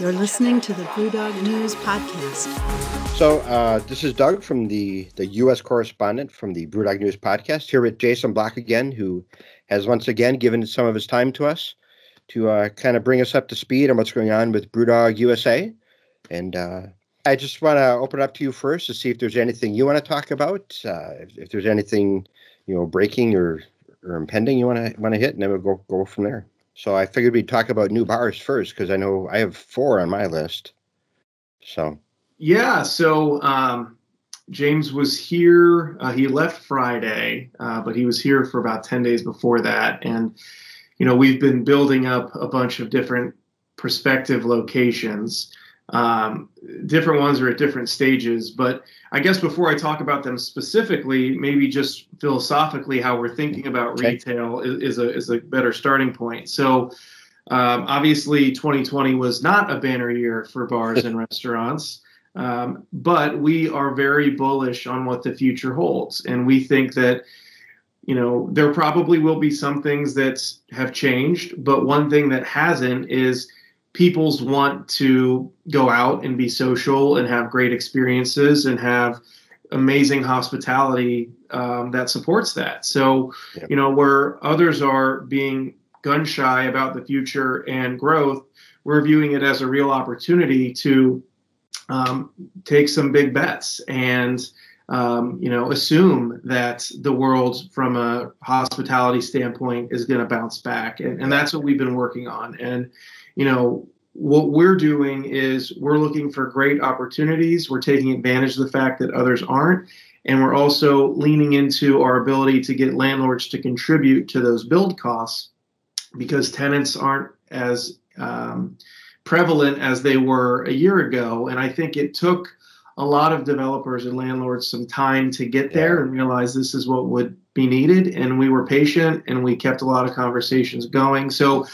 You're listening to the Brewdog News Podcast. So, uh, this is Doug from the, the U.S. correspondent from the Brewdog News Podcast, here with Jason Block again, who has once again given some of his time to us to uh, kind of bring us up to speed on what's going on with Brewdog USA. And uh, I just want to open it up to you first to see if there's anything you want to talk about, uh, if, if, there's anything you know breaking or, or impending you want to want to hit, and then we'll go go from there. So I figured we'd talk about new bars first because I know I have four on my list. So yeah, so um, James was here. Uh, he left Friday, uh, but he was here for about ten days before that, and you know we've been building up a bunch of different prospective locations. Um, different ones are at different stages, but I guess before I talk about them specifically, maybe just philosophically how we're thinking about okay. retail is, is, a is a better starting point. So um, obviously, 2020 was not a banner year for bars and restaurants, um, but we are very bullish on what the future holds, and we think that you know there probably will be some things that have changed, but one thing that hasn't is people's want to go out and be social and have great experiences and have amazing hospitality um, that supports that. So, you know, where others are being gun shy about the future and growth, we're viewing it as a real opportunity to um, take some big bets and um, you know assume that the world from a hospitality standpoint is going to bounce back. And, and that's what we've been working on. And you know, what we're doing is we're looking for great opportunities. We're taking advantage of the fact that others aren't. And we're also leaning into our ability to get landlords to contribute to those build costs because tenants aren't as um, prevalent as they were a year ago. And I think it took a lot of developers and landlords some time to get there and realize this is what would be needed. And we were patient and we kept a lot of conversations going. So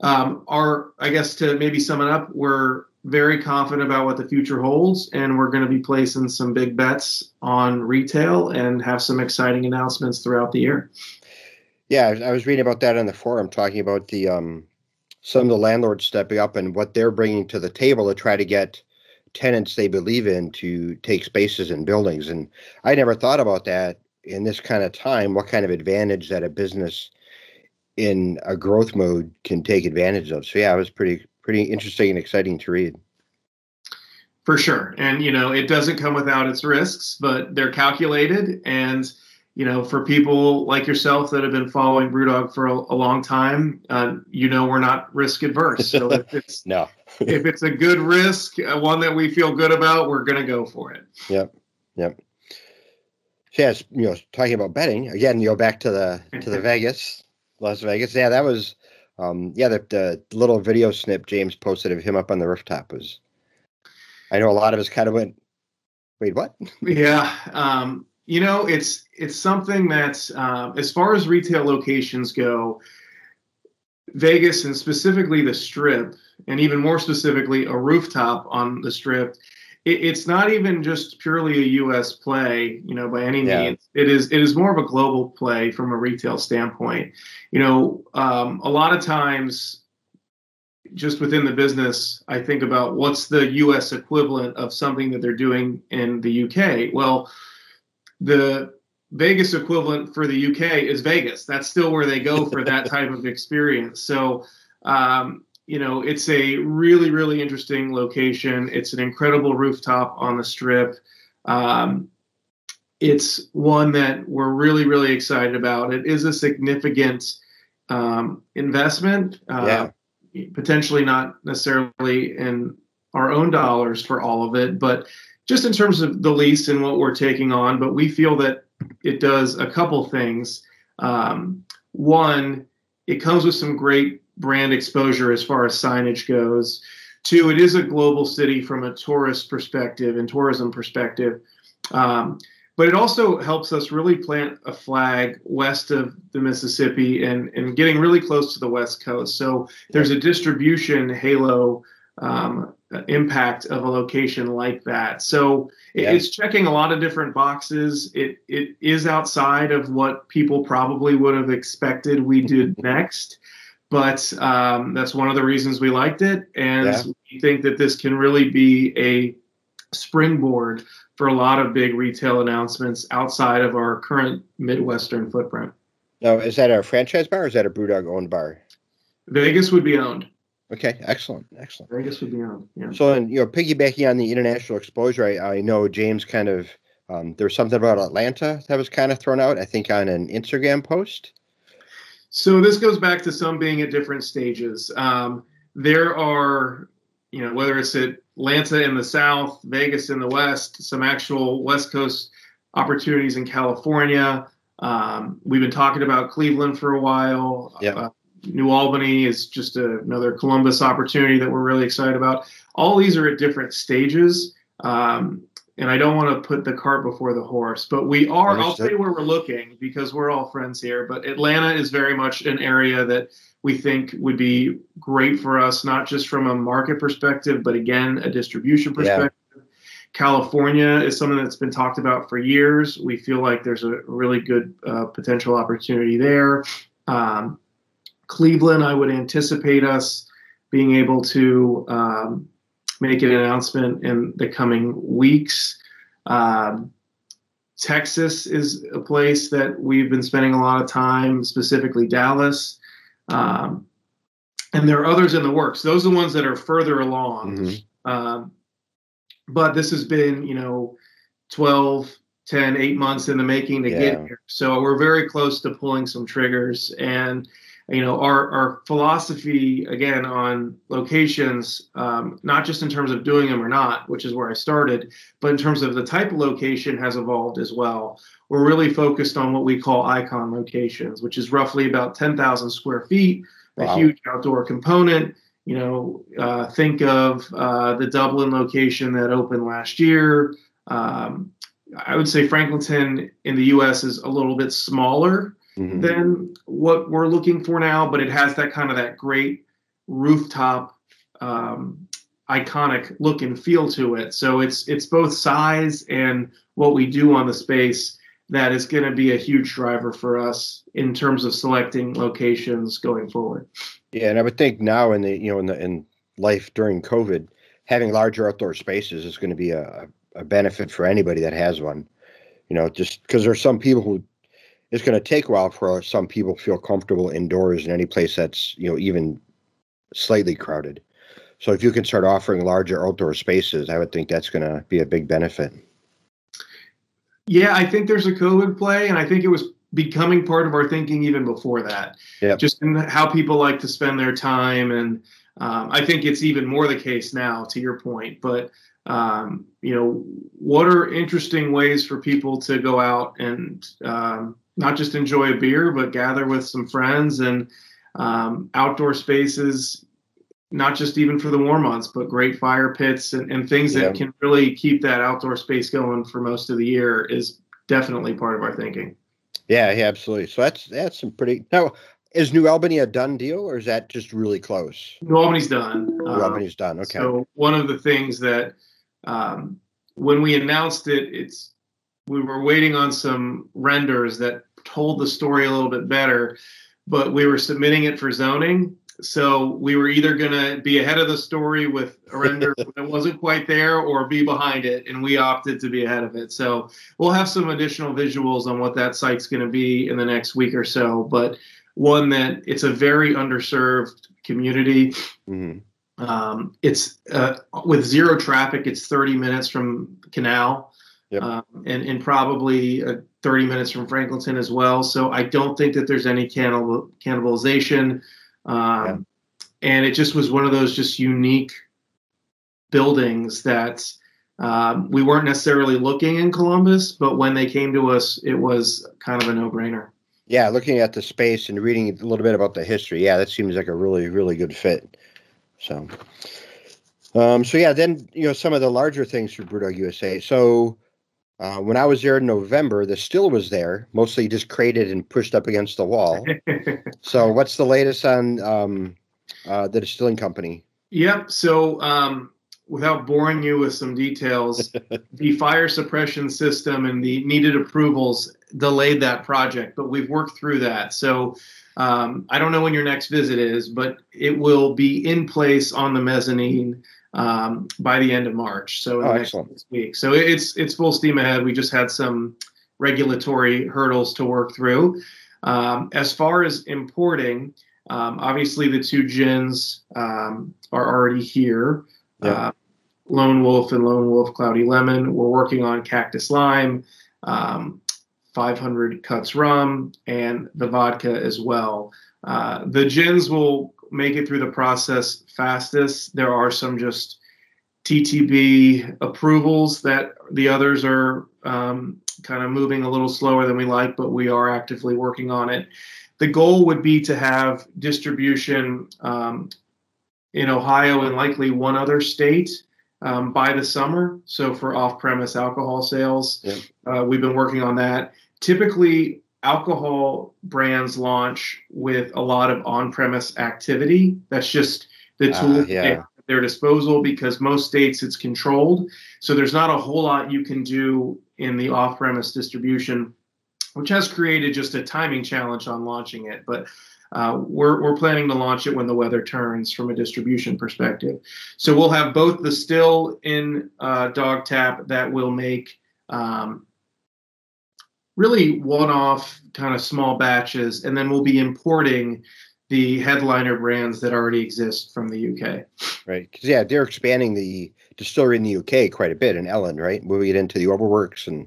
um, our i guess to maybe sum it up we're very confident about what the future holds and we're going to be placing some big bets on retail and have some exciting announcements throughout the year. Yeah i was reading about that on the forum talking about the um, some of the landlords stepping up and what they're bringing to the table to try to get tenants they believe in to take spaces in buildings. And i never thought about that in this kind of time what kind of advantage that a business in a growth mode can take advantage of. So yeah, it was pretty pretty interesting and exciting to read. For sure, and you know it doesn't come without its risks, but they're calculated. And you know, for people like yourself that have been following BrewDog for a, a long time, uh, you know we're not risk adverse. So if it's no, if it's a good risk, uh, one that we feel good about, we're going to go for it. Yep, yep. So yes, you know, talking about betting again, you go back to the to the Vegas Las Vegas. Yeah, that was. Um, yeah, the, the little video snip James posted of him up on the rooftop was. I know a lot of us kind of went, "Wait, what?" yeah, um, you know, it's it's something that, uh, as far as retail locations go, Vegas and specifically the Strip, and even more specifically a rooftop on the Strip, it, it's not even just purely a U.S. play, you know, by any yeah. means. It is it is more of a global play from a retail standpoint. You know, um, a lot of times, just within the business, I think about what's the U.S. equivalent of something that they're doing in the U.K. Well, the Vegas equivalent for the UK is Vegas. That's still where they go for that type of experience. So, um, you know, it's a really, really interesting location. It's an incredible rooftop on the strip. Um, it's one that we're really, really excited about. It is a significant um, investment, uh, yeah. potentially not necessarily in our own dollars for all of it, but just in terms of the lease and what we're taking on. But we feel that it does a couple things. Um, one, it comes with some great brand exposure as far as signage goes. Two, it is a global city from a tourist perspective and tourism perspective. Um, but it also helps us really plant a flag west of the Mississippi and, and getting really close to the West Coast. So there's a distribution halo um, impact of a location like that. So yeah. it's checking a lot of different boxes. It it is outside of what people probably would have expected we did next but um, that's one of the reasons we liked it, and Yeah. we think that this can really be a springboard for a lot of big retail announcements outside of our current Midwestern footprint. Now, is that a franchise bar or is that a BrewDog owned bar? Vegas would be owned. Okay, excellent, excellent. Vegas would be owned. Yeah. So, and you know, piggybacking on the international exposure, I, I know James kind of um, there was something about Atlanta that was kind of thrown out. I think on an Instagram post. So this goes back to some being at different stages. Um, there are, you know, whether it's Atlanta in the south, Vegas in the west, some actual West Coast opportunities in California. Um, we've been talking about Cleveland for a while. Yeah. Uh, New Albany is just a, another Columbus opportunity that we're really excited about. All these are at different stages. Um, and I don't want to put the cart before the horse, but we are. I'll Understood. tell you where we're looking because we're all friends here. But Atlanta is very much an area that we think would be great for us, not just from a market perspective, but again, a distribution Yeah. perspective. California is something that's been talked about for years. We feel like there's a really good uh, potential opportunity there. Um, Cleveland, I would anticipate us being able to um, make an announcement in the coming weeks. Um, Texas is a place that we've been spending a lot of time, specifically Dallas. Um, and there are others in the works. Those are the ones that are further along. Mhm. Um, but this has been, you know, 12, 10, 8 months in the making to Yeah. get here. So we're very close to pulling some triggers. And, you know, our, our philosophy, again, on locations, um, not just in terms of doing them or not, which is where I started, but in terms of the type of location has evolved as well. We're really focused on what we call icon locations, which is roughly about 10,000 square feet, a Wow. huge outdoor component. You know, uh, think of uh, the Dublin location that opened last year. Um, I would say Franklinton in the U.S. is a little bit smaller Mhm. than what we're looking for now, but it has that kind of that great rooftop, um, iconic look and feel to it. So it's it's both size and what we do on the space that is going to be a huge driver for us in terms of selecting locations going forward. Yeah, and I would think now in the you know in the in life during COVID, having larger outdoor spaces is going to be a, a benefit for anybody that has one. You know, just because there's some people who it's going to take a while for some people to feel comfortable indoors in any place that's you know even slightly crowded. So if you can start offering larger outdoor spaces, I would think that's going to be a big benefit. Yeah, I think there's a COVID play, and I think it was becoming part of our thinking even before that. Yep. Just in how people like to spend their time, and um, I think it's even more the case now. To your point, but um, you know, what are interesting ways for people to go out and um, not just enjoy a beer, but gather with some friends and um, outdoor spaces. Not just even for the warm months, but great fire pits and, and things that can really keep that outdoor space going for most of the year is definitely part of our thinking. Yeah, yeah, absolutely. So that's that's some pretty. Now, is New Albany a done deal, or is that just really close? New Albany's done. New Um, Albany's done. Okay. So one of the things that um, when we announced it, it's we were waiting on some renders that told the story a little bit better, but we were submitting it for zoning. So we were either going to be ahead of the story with a render that wasn't quite there or be behind it. And we opted to be ahead of it. So we'll have some additional visuals on what that site's going to be in the next week or so. But one that it's a very underserved community. Mhm. Um, it's uh, with zero traffic. It's 30 minutes from Canal, Yep. um, and and probably uh, 30 minutes from Franklinton as well. So I don't think that there's any cannibal cannibalization. Um, And it just was one of those just unique buildings that um, we weren't necessarily looking in Columbus, but when they came to us, it was kind of a no-brainer. Yeah, looking at the space and reading a little bit about the history, yeah, that seems like a really, really good fit. So, um, so yeah, then you know some of the larger things for Brewdog USA. So, uh, when I was there in November, the still was there, mostly just crated and pushed up against the wall. so, what's the latest on um, uh, the distilling company? Yep. So, um, without boring you with some details, the fire suppression system and the needed approvals delayed that project, but we've worked through that. So, Um, I don't know when your next visit is, but it will be in place on the mezzanine um, by the end of March. So Oh, next week. So it's it's full steam ahead. We just had some regulatory hurdles to work through. Um, as far as importing, um, obviously the two gins um, are already here. Yeah. Uh, Lone Wolf and Lone Wolf Cloudy Lemon. We're working on Cactus Lime, um, 500 Cuts Rum, and the vodka as well. Uh, the gins will make it through the process fastest. There are some just TTB approvals that the others are um, kind of moving a little slower than we like, but we are actively working on it. The goal would be to have distribution um, in Ohio and likely one other state um, by the summer. So for off-premise alcohol sales, Yep. uh, we've been working on that. Typically, alcohol brands launch with a lot of on-premise activity. That's just the Ah, tool yeah. at their disposal because most states it's controlled. So there's not a whole lot you can do in the off-premise distribution, which has created just a timing challenge on launching it. But uh, we're, we're planning to launch it when the weather turns from a distribution perspective. So we'll have both the still in uh, dog tap that will make um, really one-off kind of small batches, and then we'll be importing the headliner brands that already exist from the UK. Right. Because yeah, they're expanding the distillery in the UK quite a bit in Ellon, right? Moving it into the overworks and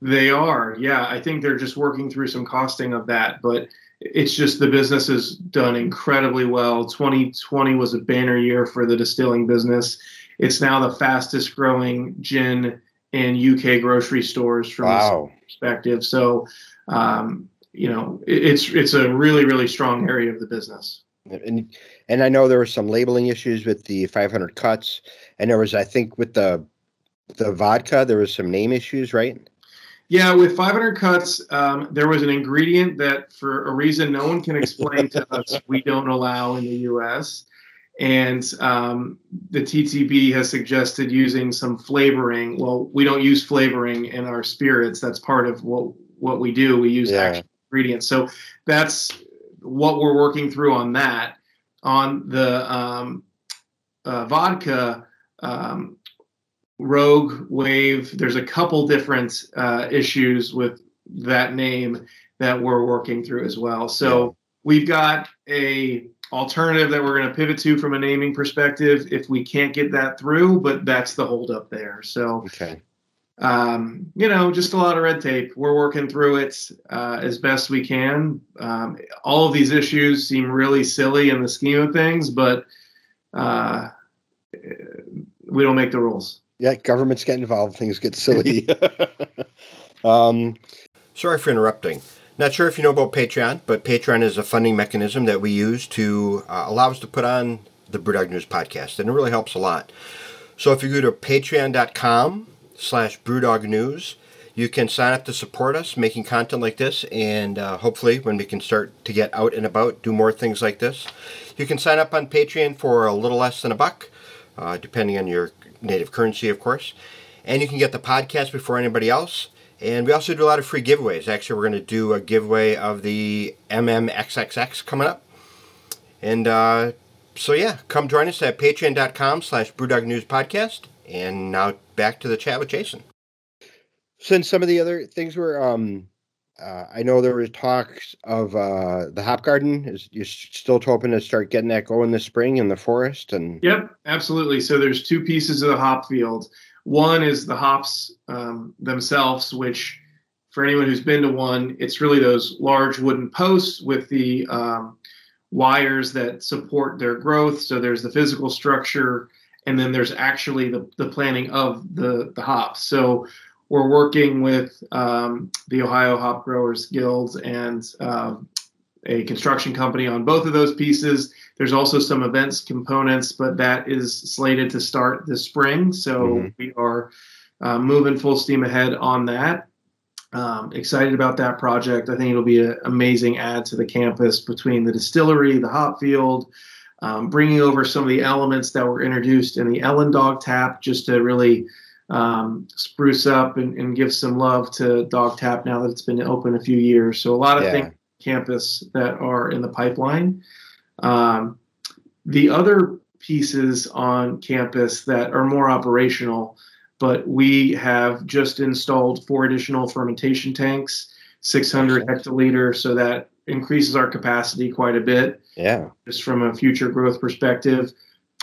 They are, yeah. I think they're just working through some costing of that, but it's just the business has done incredibly well. 2020 was a banner year for the distilling business. It's now the fastest growing gin in UK grocery stores from this perspective. So, um, you know, it, it's it's a really really strong area of the business. And and I know there were some labeling issues with the 500 cuts, and there was I think with the the vodka there was some name issues, right? Yeah, with 500 cuts, um, there was an ingredient that, for a reason no one can explain to us, we don't allow in the U.S. And um, the TTB has suggested using some flavoring. Well, we don't use flavoring in our spirits. That's part of what what we do. We use Yeah. actual ingredients. So that's what we're working through on that. On the um, uh, vodka, um, Rogue Wave. There's a couple different uh, issues with that name that we're working through as well. So Yeah. we've got a alternative that we're going to pivot to from a naming perspective if we can't get that through, but that's the holdup there. So Okay. um, you know, just a lot of red tape. We're working through it uh, as best we can. Um, all of these issues seem really silly in the scheme of things, but uh, we don't make the rules. Yeah, governments get involved, things get silly. um, Sorry for interrupting. Not sure if you know about Patreon, but Patreon is a funding mechanism that we use to uh, allow us to put on the Brewdog News podcast, and it really helps a lot. So if you go to patreon.com slash Brewdog News, you can sign up to support us making content like this, and uh, hopefully when we can start to get out and about, do more things like this. You can sign up on Patreon for a little less than a buck, uh, depending on your native currency, of course. And you can get the podcast before anybody else. And we also do a lot of free giveaways. Actually, we're going to do a giveaway of the MMXXX coming up. And uh, so, yeah, come join us at patreon.com slash Brewdog News Podcast. And now back to the chat with Jason. Since some of the other things were, um, uh, I know there was talks of uh, the hop garden. Is you're still hoping to start getting that going this spring in the forest? And Yep, absolutely. So there's two pieces of the hop field. One is the hops um, themselves, which for anyone who's been to one, it's really those large wooden posts with the um, wires that support their growth. So there's the physical structure, and then there's actually the, the planting of the, the hops. So we're working with um, the Ohio Hop Growers Guild and um, a construction company on both of those pieces. There's also some events components, but that is slated to start this spring. So Mhm. we are uh, moving full steam ahead on that. Um, excited about that project. I think it'll be an amazing add to the campus between the distillery, the hop field, um, bringing over some of the elements that were introduced in the Ellon Dog Tap just to really um, spruce up and, and give some love to Dog Tap now that it's been open a few years. So a lot of Yeah. things campus that are in the pipeline. Um, the other pieces on campus that are more operational, but we have just installed four additional fermentation tanks, 600 hectoliter, so that increases our capacity quite a bit. Yeah. Just from a future growth perspective.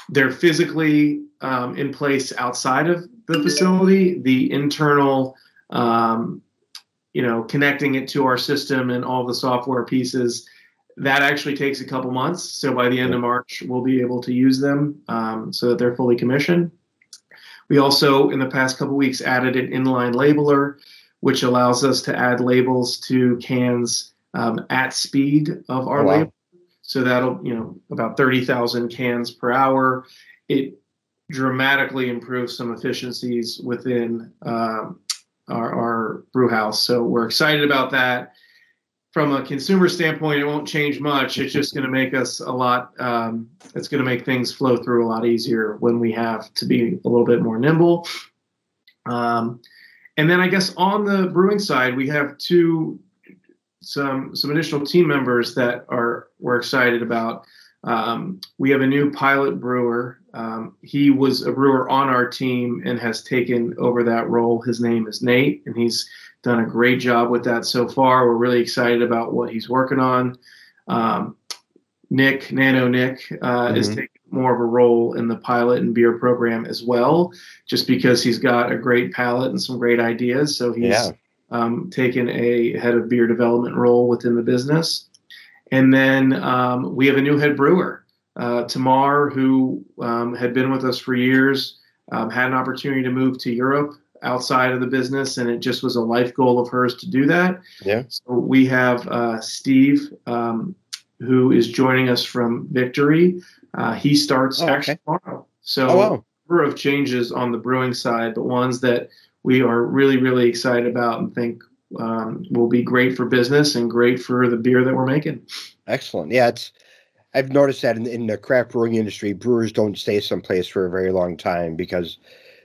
They're physically um, in place outside of the facility. The internal, um, you know, connecting it to our system and all the software pieces, that actually takes a couple months. So by the end of March, we'll be able to use them um, so that they're fully commissioned. We also, in the past couple weeks, added an inline labeler, which allows us to add labels to cans um, at speed of our oh, wow. label. So that'll, you know, about 30,000 cans per hour. It dramatically improves some efficiencies within um, our, our brew house. So we're excited about that. From a consumer standpoint, it won't change much. It's just going to make us a lot. Um, it's going to make things flow through a lot easier when we have to be a little bit more nimble. Um, and then I guess on the brewing side, we have two some some additional team members that are we're excited about. Um, we have a new pilot brewer. Um, he was a brewer on our team and has taken over that role. His name is Nate, and he's done a great job with that so far. We're really excited about what he's working on. Um, Nick, Nano Nick, uh, mm-hmm. is taking more of a role in the pilot and beer program as well, just because he's got a great palate and some great ideas. So he's yeah um, taken a head of beer development role within the business. And then um, we have a new head brewer, uh, Tamar, who um, had been with us for years, um, had an opportunity to move to Europe outside of the business, and it just was a life goal of hers to do that. Yeah. So we have uh, Steve, um, who is joining us from Victory. Uh, he starts oh, actually tomorrow. So oh, wow. number of changes on the brewing side, but ones that we are really, really excited about and think um, will be great for business and great for the beer that we're making. Excellent. Yeah, it's. I've noticed that in, in the craft brewing industry, brewers don't stay someplace for a very long time because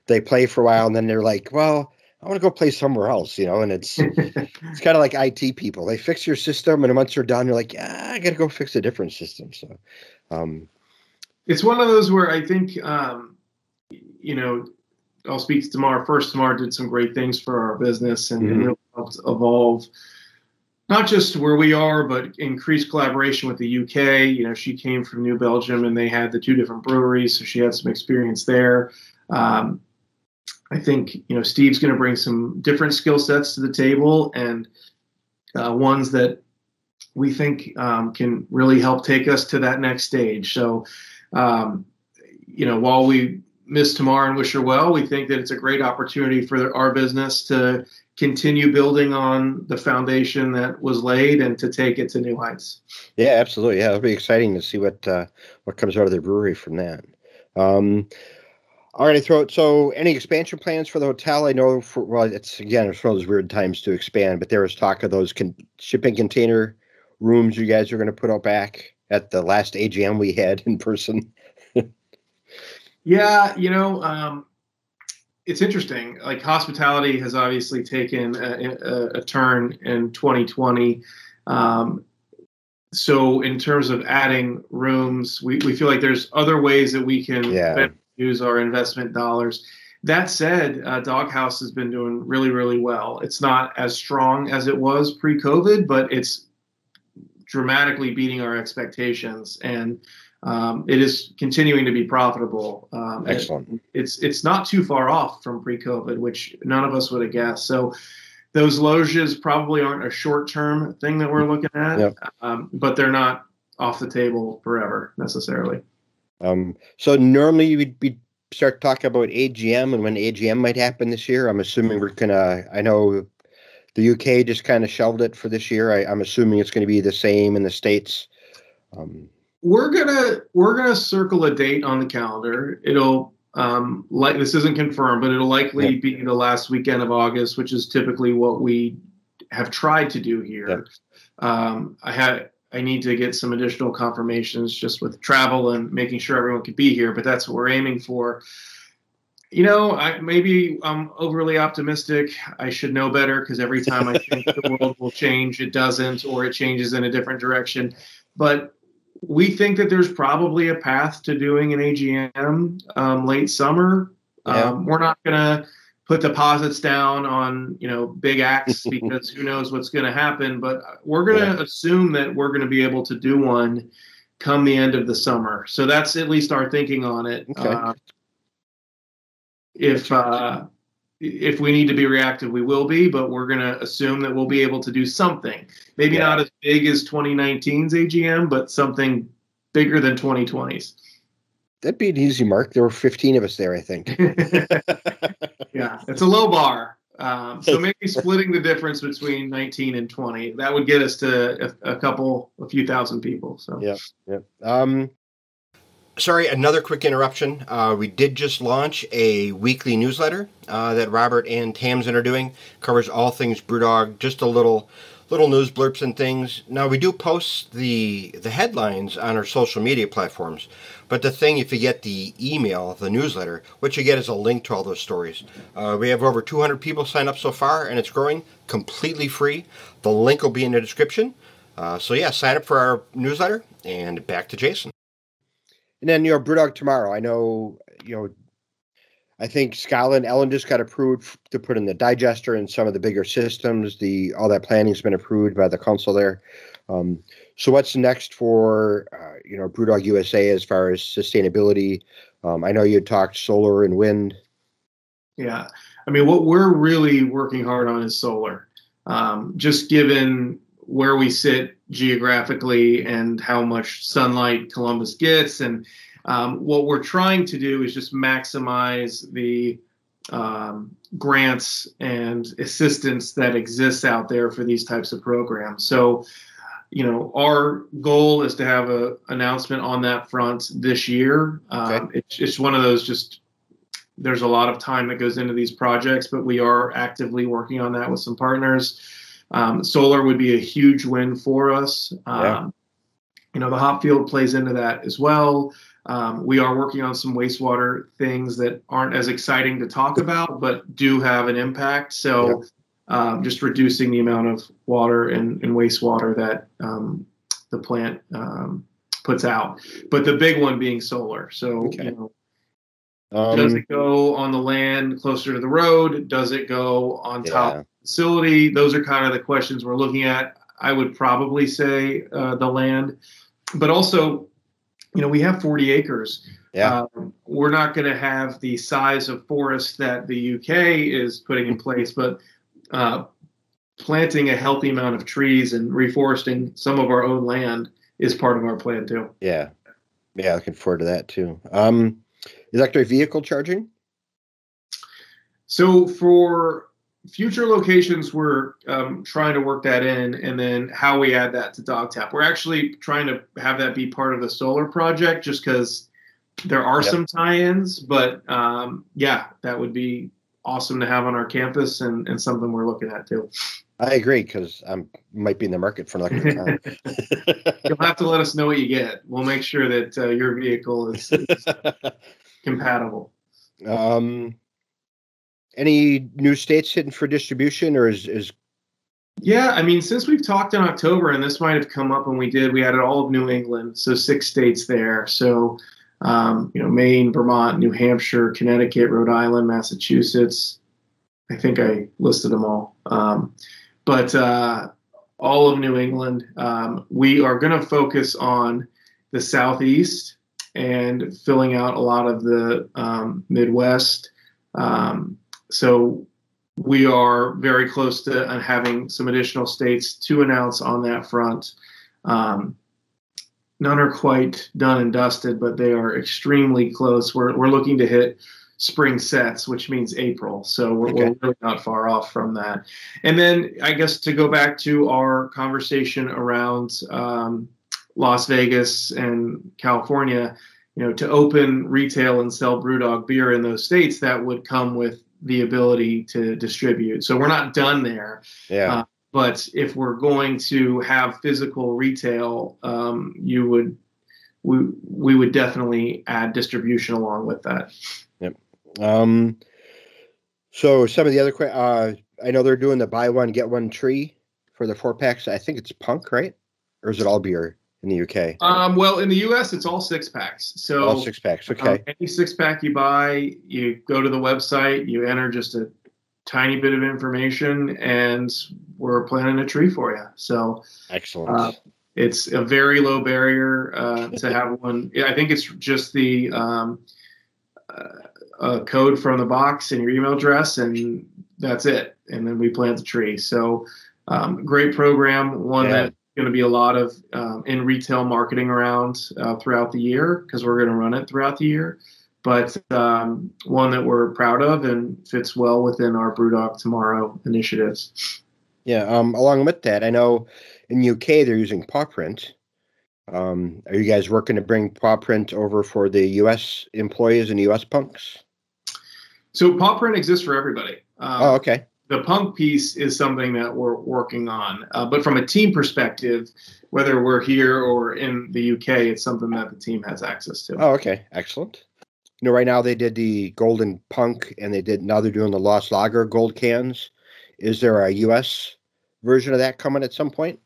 they play for a while and then they're like, well, I want to go play somewhere else, you know. And it's it's kind of like IT people. They fix your system, and once they're done, you're like, yeah, I got to go fix a different system. So, um, it's one of those where I think, um, you know, I'll speak to Tamar first. Tamar did some great things for our business and, mm-hmm. really helped evolve not just where we are, but increased collaboration with the UK. You know, she came from New Belgium and they had the two different breweries, so she had some experience there. Um, I think you know Steve's going to bring some different skill sets to the table and uh, ones that we think um, can really help take us to that next stage. So, um, you know, while we miss Tamar and wish her well. We think that it's a great opportunity for our business to continue building on the foundation that was laid and to take it to new heights. Yeah, absolutely. Yeah, it'll be exciting to see what uh, what comes out of the brewery from that. Um, all right, throw it. So, any expansion plans for the hotel? I know, for, well, it's again, it's one of those weird times to expand, but there was talk of those con- shipping container rooms you guys are going to put out back at the last AGM we had in person. Yeah, you know, um, it's interesting. Like hospitality has obviously taken a, a, a turn in 2020. Um, so in terms of adding rooms, we, we feel like there's other ways that we can yeah. use our investment dollars. That said, uh, Doghouse has been doing really, really well. It's not as strong as it was pre-COVID, but it's dramatically beating our expectations. And um, it is continuing to be profitable. Um, Excellent. It's it's not too far off from pre-COVID, which none of us would have guessed. So those loges probably aren't a short-term thing that we're looking at, yep. um, but they're not off the table forever necessarily. Um, so normally we'd be start talking about AGM and when AGM might happen this year. I'm assuming we're gonna. I know the UK just kind of shelved it for this year. I, am assuming it's going to be the same in the states. Um, we're gonna we're gonna circle a date on the calendar. It'll um, like this isn't confirmed, but it'll likely be the last weekend of August, which is typically what we have tried to do here. Um, I had I need to get some additional confirmations just with travel and making sure everyone can be here, but that's what we're aiming for. You know, I, maybe I'm overly optimistic. I should know better because every time I think the world will change, it doesn't, or it changes in a different direction. But we think that there's probably a path to doing an AGM um, late summer. Yeah. Um, we're not going to put deposits down on you know big acts because who knows what's going to happen. But we're going to yeah. assume that we're going to be able to do one come the end of the summer. So that's at least our thinking on it. Okay. Uh, if uh, if we need to be reactive, we will be, but we're going to assume that we'll be able to do something. Maybe yeah. not as big as 2019's AGM, but something bigger than 2020's. That'd be an easy mark. There were 15 of us there, I think. yeah, it's a low bar. Um, so maybe splitting the difference between 19 and 20 that would get us to a, a couple, a few thousand people. So yeah, yeah. Um, Sorry, another quick interruption. Uh, we did just launch a weekly newsletter uh, that Robert and Tamsin are doing. Covers all things BrewDog, just a little little news blurps and things. Now we do post the the headlines on our social media platforms, but the thing if you get the email, the newsletter, what you get is a link to all those stories. Uh, we have over 200 people signed up so far, and it's growing completely free. The link will be in the description. Uh, so yeah, sign up for our newsletter, and back to Jason. And then you know, Brewdog tomorrow. I know you know. I think Scotland Ellon just got approved to put in the digester and some of the bigger systems. The all that planning has been approved by the council there. Um, so what's next for uh, you know Brewdog USA as far as sustainability? Um, I know you talked solar and wind. Yeah, I mean what we're really working hard on is solar. Um, just given where we sit geographically and how much sunlight Columbus gets. And um, what we're trying to do is just maximize the um, grants and assistance that exists out there for these types of programs. So, you know, our goal is to have an announcement on that front this year. Um, okay. it's, it's one of those just there's a lot of time that goes into these projects, but we are actively working on that with some partners. Um, solar would be a huge win for us. Um, yeah. You know, the hop field plays into that as well. Um, we are working on some wastewater things that aren't as exciting to talk about, but do have an impact. So, yeah. Um, just reducing the amount of water and, and wastewater that um, the plant um, puts out. But the big one being solar. So, okay. you know, um, Does it go on the land closer to the road? Does it go on yeah. top facility? Those are kind of the questions we're looking at. I would probably say uh, the land, but also, you know, we have 40 acres. Yeah. Um, we're not going to have the size of forest that the UK is putting in place, but uh, planting a healthy amount of trees and reforesting some of our own land is part of our plan too. Yeah. Yeah, looking forward to that too. Um, electric vehicle charging? So for future locations, we're um, trying to work that in, and then how we add that to DogTap. We're actually trying to have that be part of the solar project, just because there are yep. some tie-ins. But um, yeah, that would be awesome to have on our campus, and, and something we're looking at too. I agree because I might be in the market for electric car. You'll have to let us know what you get. We'll make sure that uh, your vehicle is, is compatible. Um, any new states hitting for distribution, or is is? Yeah, I mean, since we've talked in October, and this might have come up when we did, we added all of New England, so six states there. So, um, you know, Maine, Vermont, New Hampshire, Connecticut, Rhode Island, Massachusetts. I think I listed them all. Um, but uh, all of New England, um, we are going to focus on the Southeast and filling out a lot of the um, Midwest. Um, so we are very close to having some additional states to announce on that front. Um, none are quite done and dusted, but they are extremely close. We're, we're looking to hit spring sets, which means April. So we're, okay. we're, really not far off from that. And then I guess to go back to our conversation around um, Las Vegas and California, you know, to open retail and sell BrewDog beer in those states, that would come with the ability to distribute. So we're not done there. Yeah. Uh, but if we're going to have physical retail, um, you would we we would definitely add distribution along with that. Yep. Um, so some of the other, uh, I know they're doing the buy one get one tree for the four packs. I think it's punk, right? Or is it all beer in the UK? Um, well, in the U.S., it's all six packs. So all six packs. um, Okay. any six pack you buy, you go to the website, you enter just a tiny bit of information, and we're planting a tree for you. So Excellent. uh, it's a very low barrier uh, to have one. I think it's just the um, uh, a code from the box and your email address, and that's it. And then we plant the tree. So um, great program, one Yeah. that's going to be a lot of um, in retail marketing around uh, throughout the year because we're going to run it throughout the year. But um, one that we're proud of and fits well within our BrewDog Tomorrow initiatives. yeah. Um, along with that, I know in UK they're using paw print. Um, are you guys working to bring paw print over for the US employees and US punks? So paw print exists for everybody. Um, oh, okay. The punk piece is something that we're working on. Uh, but from a team perspective, whether we're here or in the UK, it's something that the team has access to. Oh, okay. Excellent. You know, right now they did the Golden Punk and they did now they're doing the Lost Lager gold cans. Is there a US version of that coming at some point?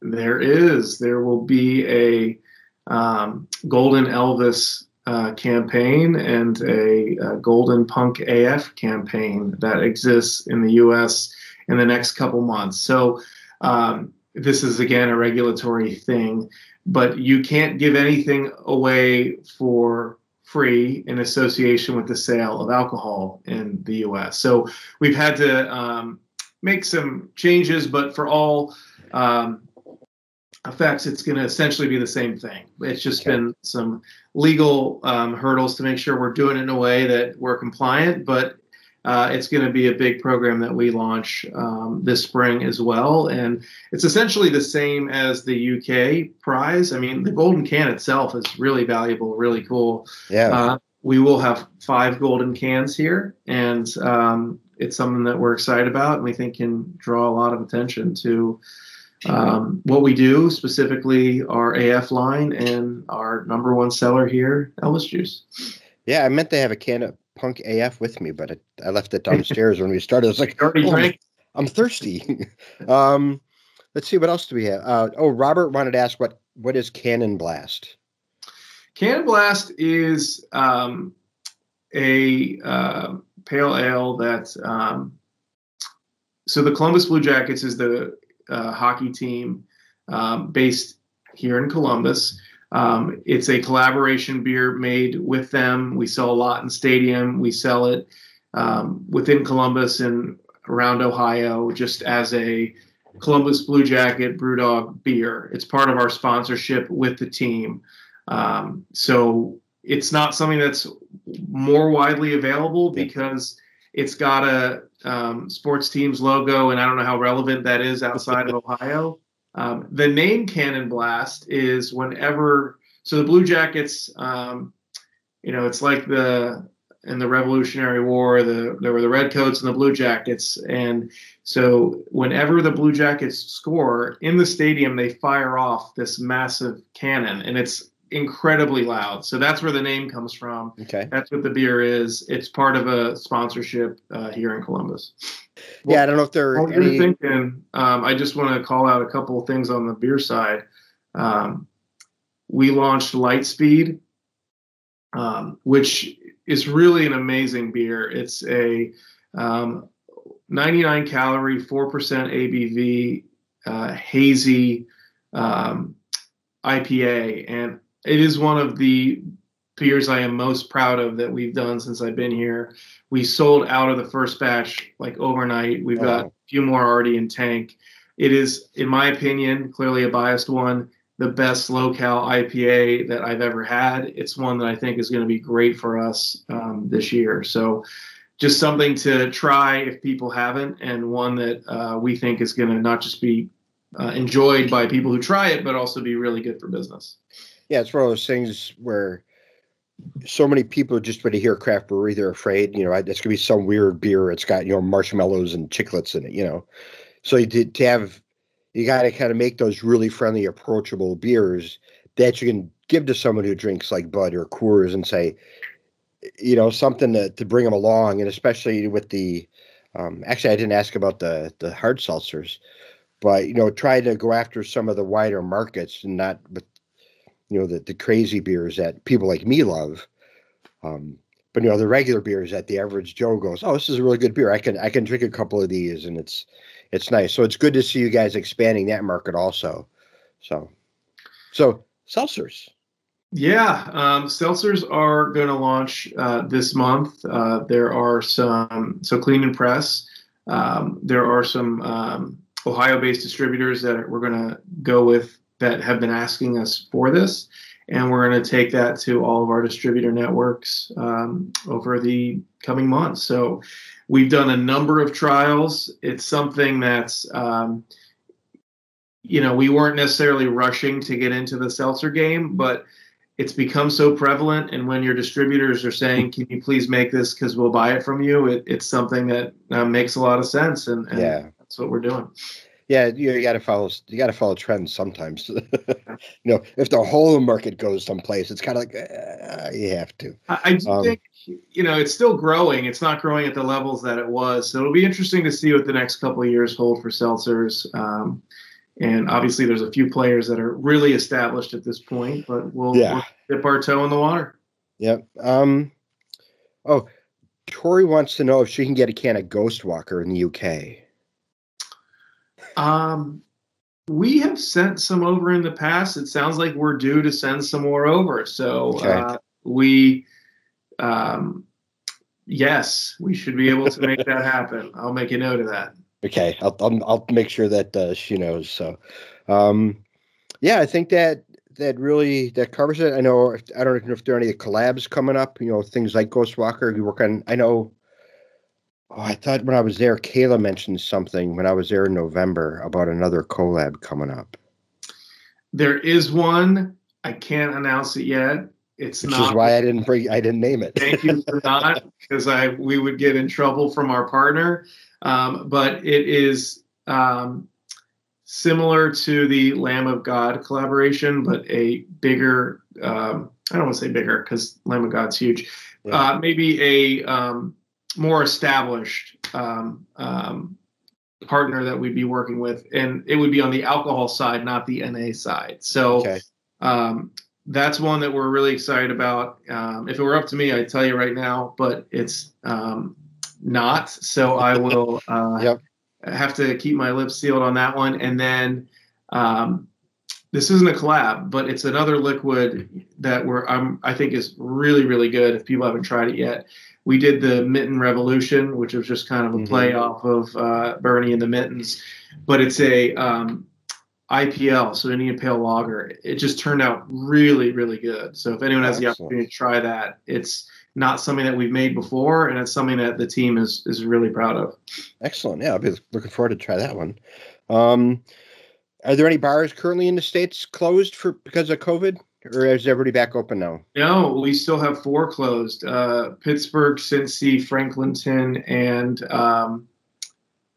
There is. There will be a um, Golden Elvis uh, campaign and a, uh Golden Punk AF campaign that exists in the U.S. in the next couple months. So um, this is again a regulatory thing, but you can't give anything away for free in association with the sale of alcohol in the U.S. So we've had to um, make some changes, but for all um, effects, it's going to essentially be the same thing. It's just Okay. been some legal um, hurdles to make sure we're doing it in a way that we're compliant, but uh, it's going to be a big program that we launch um, this spring as well. And it's essentially the same as the UK prize. I mean, the golden can itself is really valuable, really cool. Yeah. Uh, we will have five golden cans here, and um, it's something that we're excited about and we think can draw a lot of attention to um, what we do, specifically our AF line and our number one seller here, Elvis Juice. yeah, I meant to have a can of Punk AF with me, but it, I left it downstairs when we started. I was like, "Oh? I'm thirsty. um, let's see what else do we have. Uh, oh, Robert wanted to ask what what is Cannon Blast? Can Blast is um, a uh, pale ale that. Um, so the Columbus Blue Jackets is the uh, hockey team um, based here in Columbus. Um, it's a collaboration beer made with them. We sell a lot in Stadium. We sell it um, within Columbus and around Ohio, just as a Columbus Blue Jacket Brewdog beer. It's part of our sponsorship with the team. Um, so it's not something that's more widely available because it's got a um, sports team's logo, and I don't know how relevant that is outside of Ohio. Um, the name Cannon Blast is whenever so the Blue Jackets, um, you know, it's like the in the Revolutionary War, the there were the Redcoats and the Blue Jackets, and so whenever the Blue Jackets score in the stadium, they fire off this massive cannon, and it's incredibly loud. So that's where the name comes from. Okay. That's what the beer is. It's part of a sponsorship uh, here in Columbus. yeah, I don't know if there are any. thinking, um, I just want to call out a couple of things on the beer side. Um, we launched Lightspeed, um, which is really an amazing beer. It's a um, 99 calorie, 4% ABV, uh, hazy um, IPA, and it is one of the beers I am most proud of that we've done since I've been here. We sold out of the first batch like overnight. We've got a few more already in tank. It is, in my opinion, clearly a biased one, the best low cal IPA that I've ever had. It's one that I think is going to be great for us um, this year. So, just something to try if people haven't, and one that uh, we think is going to not just be uh, enjoyed by people who try it, but also be really good for business. Yeah, it's one of those things where so many people just when they hear craft brewery, they're afraid. You know, it's gonna be some weird beer. It's got you know marshmallows and chiclets in it. You know, so you did to have you got to kind of make those really friendly, approachable beers that you can give to someone who drinks like Bud or Coors and say, you know, something to, to bring them along, and especially with the. Um, actually, I didn't ask about the the hard seltzers, but you know, try to go after some of the wider markets and not with, you know, the the crazy beers that people like me love. Um, but you know, the regular beers that the average Joe goes, oh, this is a really good beer. I can I can drink a couple of these, and it's it's nice. So it's good to see you guys expanding that market also. So, so seltzers. Yeah, um, seltzers are going to launch uh, this month. Uh, there are some, so Clean and Press. Um, there are some um, Ohio-based distributors that we're going to go with that have been asking us for this, and we're going to take that to all of our distributor networks um, over the coming months. So we've done a number of trials. It's something that's um, you know, we weren't necessarily rushing to get into the seltzer game, but it's become so prevalent. And when your distributors are saying, "Can you please make this because we'll buy it from you," it, it's something that uh, makes a lot of sense, and, and yeah. that's what we're doing. Yeah, you, you got to follow. You got to follow trends sometimes. you know, if the whole market goes someplace, it's kind of like uh, you have to. I, I do um, think you know it's still growing. It's not growing at the levels that it was. So it'll be interesting to see what the next couple of years hold for seltzers. Um, and obviously, there's a few players that are really established at this point, but we'll, yeah. we'll dip our toe in the water. Yep. Um, oh, Tori wants to know if she can get a can of Ghost Walker in the UK. Um, we have sent some over in the past. It sounds like we're due to send some more over. So okay. uh, we, um, yes, we should be able to make that happen. I'll make a note of that. Okay, I'll, I'll, I'll make sure that uh, she knows. So, um, yeah, I think that that really that covers it. I know I don't know if there are any collabs coming up. You know, things like Ghostwalker. You work on. I know. Oh, I thought when I was there, Kayla mentioned something when I was there in November about another collab coming up. There is one. I can't announce it yet. It's Which not. is why I didn't bring. I didn't name it. thank you for not, because I we would get in trouble from our partner. Um, but it is um, similar to the Lamb of God collaboration, but a bigger. Um, I don't want to say bigger because Lamb of God's huge. Yeah. Uh, maybe a um, more established um, um, partner that we'd be working with, and it would be on the alcohol side, not the NA side. So. Okay. Um, that's one that we're really excited about. Um, if it were up to me, I'd tell you right now, but it's um, not. So I will uh, yep. have to keep my lips sealed on that one. And then um, this isn't a collab, but it's another liquid that we're I'm, I think is really really good. If people haven't tried it yet, we did the Mitten Revolution, which was just kind of a mm-hmm. play off of uh, Bernie and the Mittens, but it's a um, IPL, so Indian Pale Lager. It just turned out really, really good. So if anyone has Excellent. the opportunity to try that, it's not something that we've made before, and it's something that the team is is really proud of. Excellent. Yeah, I'll be looking forward to try that one. Um, are there any bars currently in the states closed for because of COVID, or is everybody back open now? No, we still have four closed: uh, Pittsburgh, Cincy, Franklinton, and um,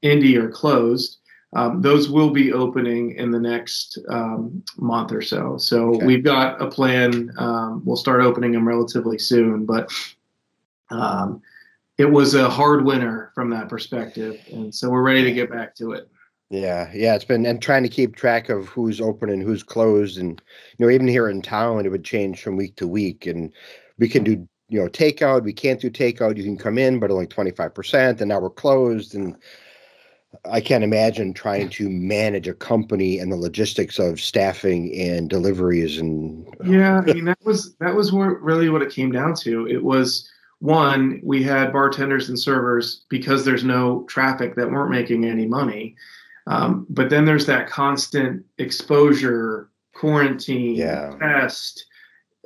Indy are closed. Um, those will be opening in the next um, month or so. So okay. we've got a plan. Um, we'll start opening them relatively soon, but um, it was a hard winter from that perspective, and so we're ready to get back to it. Yeah, yeah, it's been and trying to keep track of who's open and who's closed, and you know, even here in town, it would change from week to week, and we can do you know takeout. We can't do takeout. You can come in, but only twenty five percent, and now we're closed, and I can't imagine trying to manage a company and the logistics of staffing and deliveries and yeah i uh, mean that was that was really what it came down to it was one we had bartenders and servers because there's no traffic that weren't making any money um, but then there's that constant exposure quarantine yeah. test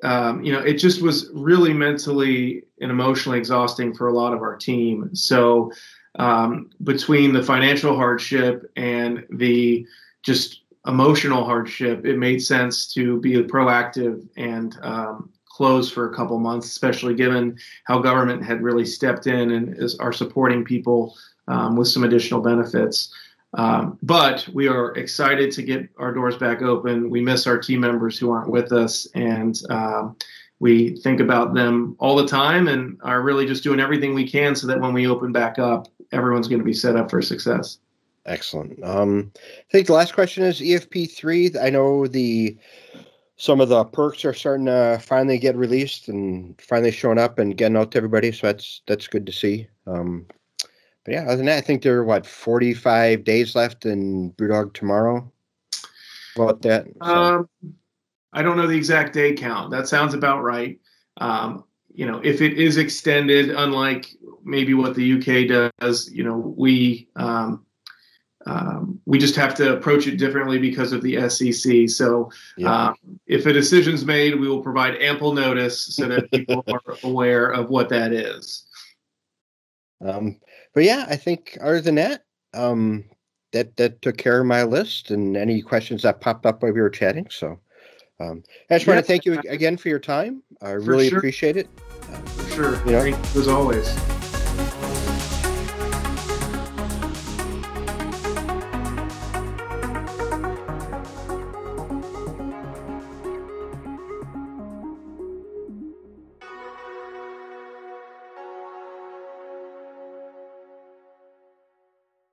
um, you know it just was really mentally and emotionally exhausting for a lot of our team so um, between the financial hardship and the just emotional hardship, it made sense to be proactive and um, close for a couple months, especially given how government had really stepped in and is, are supporting people um, with some additional benefits. Um, but we are excited to get our doors back open. We miss our team members who aren't with us, and um, we think about them all the time and are really just doing everything we can so that when we open back up, everyone's going to be set up for success. Excellent. Um, I think the last question is EFP three. I know the some of the perks are starting to finally get released and finally showing up and getting out to everybody. So that's that's good to see. Um, but yeah, other than that, I think there are what forty five days left in Brewdog tomorrow. About that. So. Um, I don't know the exact day count. That sounds about right. Um, you know, if it is extended, unlike maybe what the UK does, you know, we um, um, we just have to approach it differently because of the SEC. So, yeah. um, if a decision's made, we will provide ample notice so that people are aware of what that is. Um, but yeah, I think other than that, um, that that took care of my list and any questions that popped up while we were chatting. So, um, I just want to thank you again for your time. I really sure. appreciate it. For sure. You know, as always.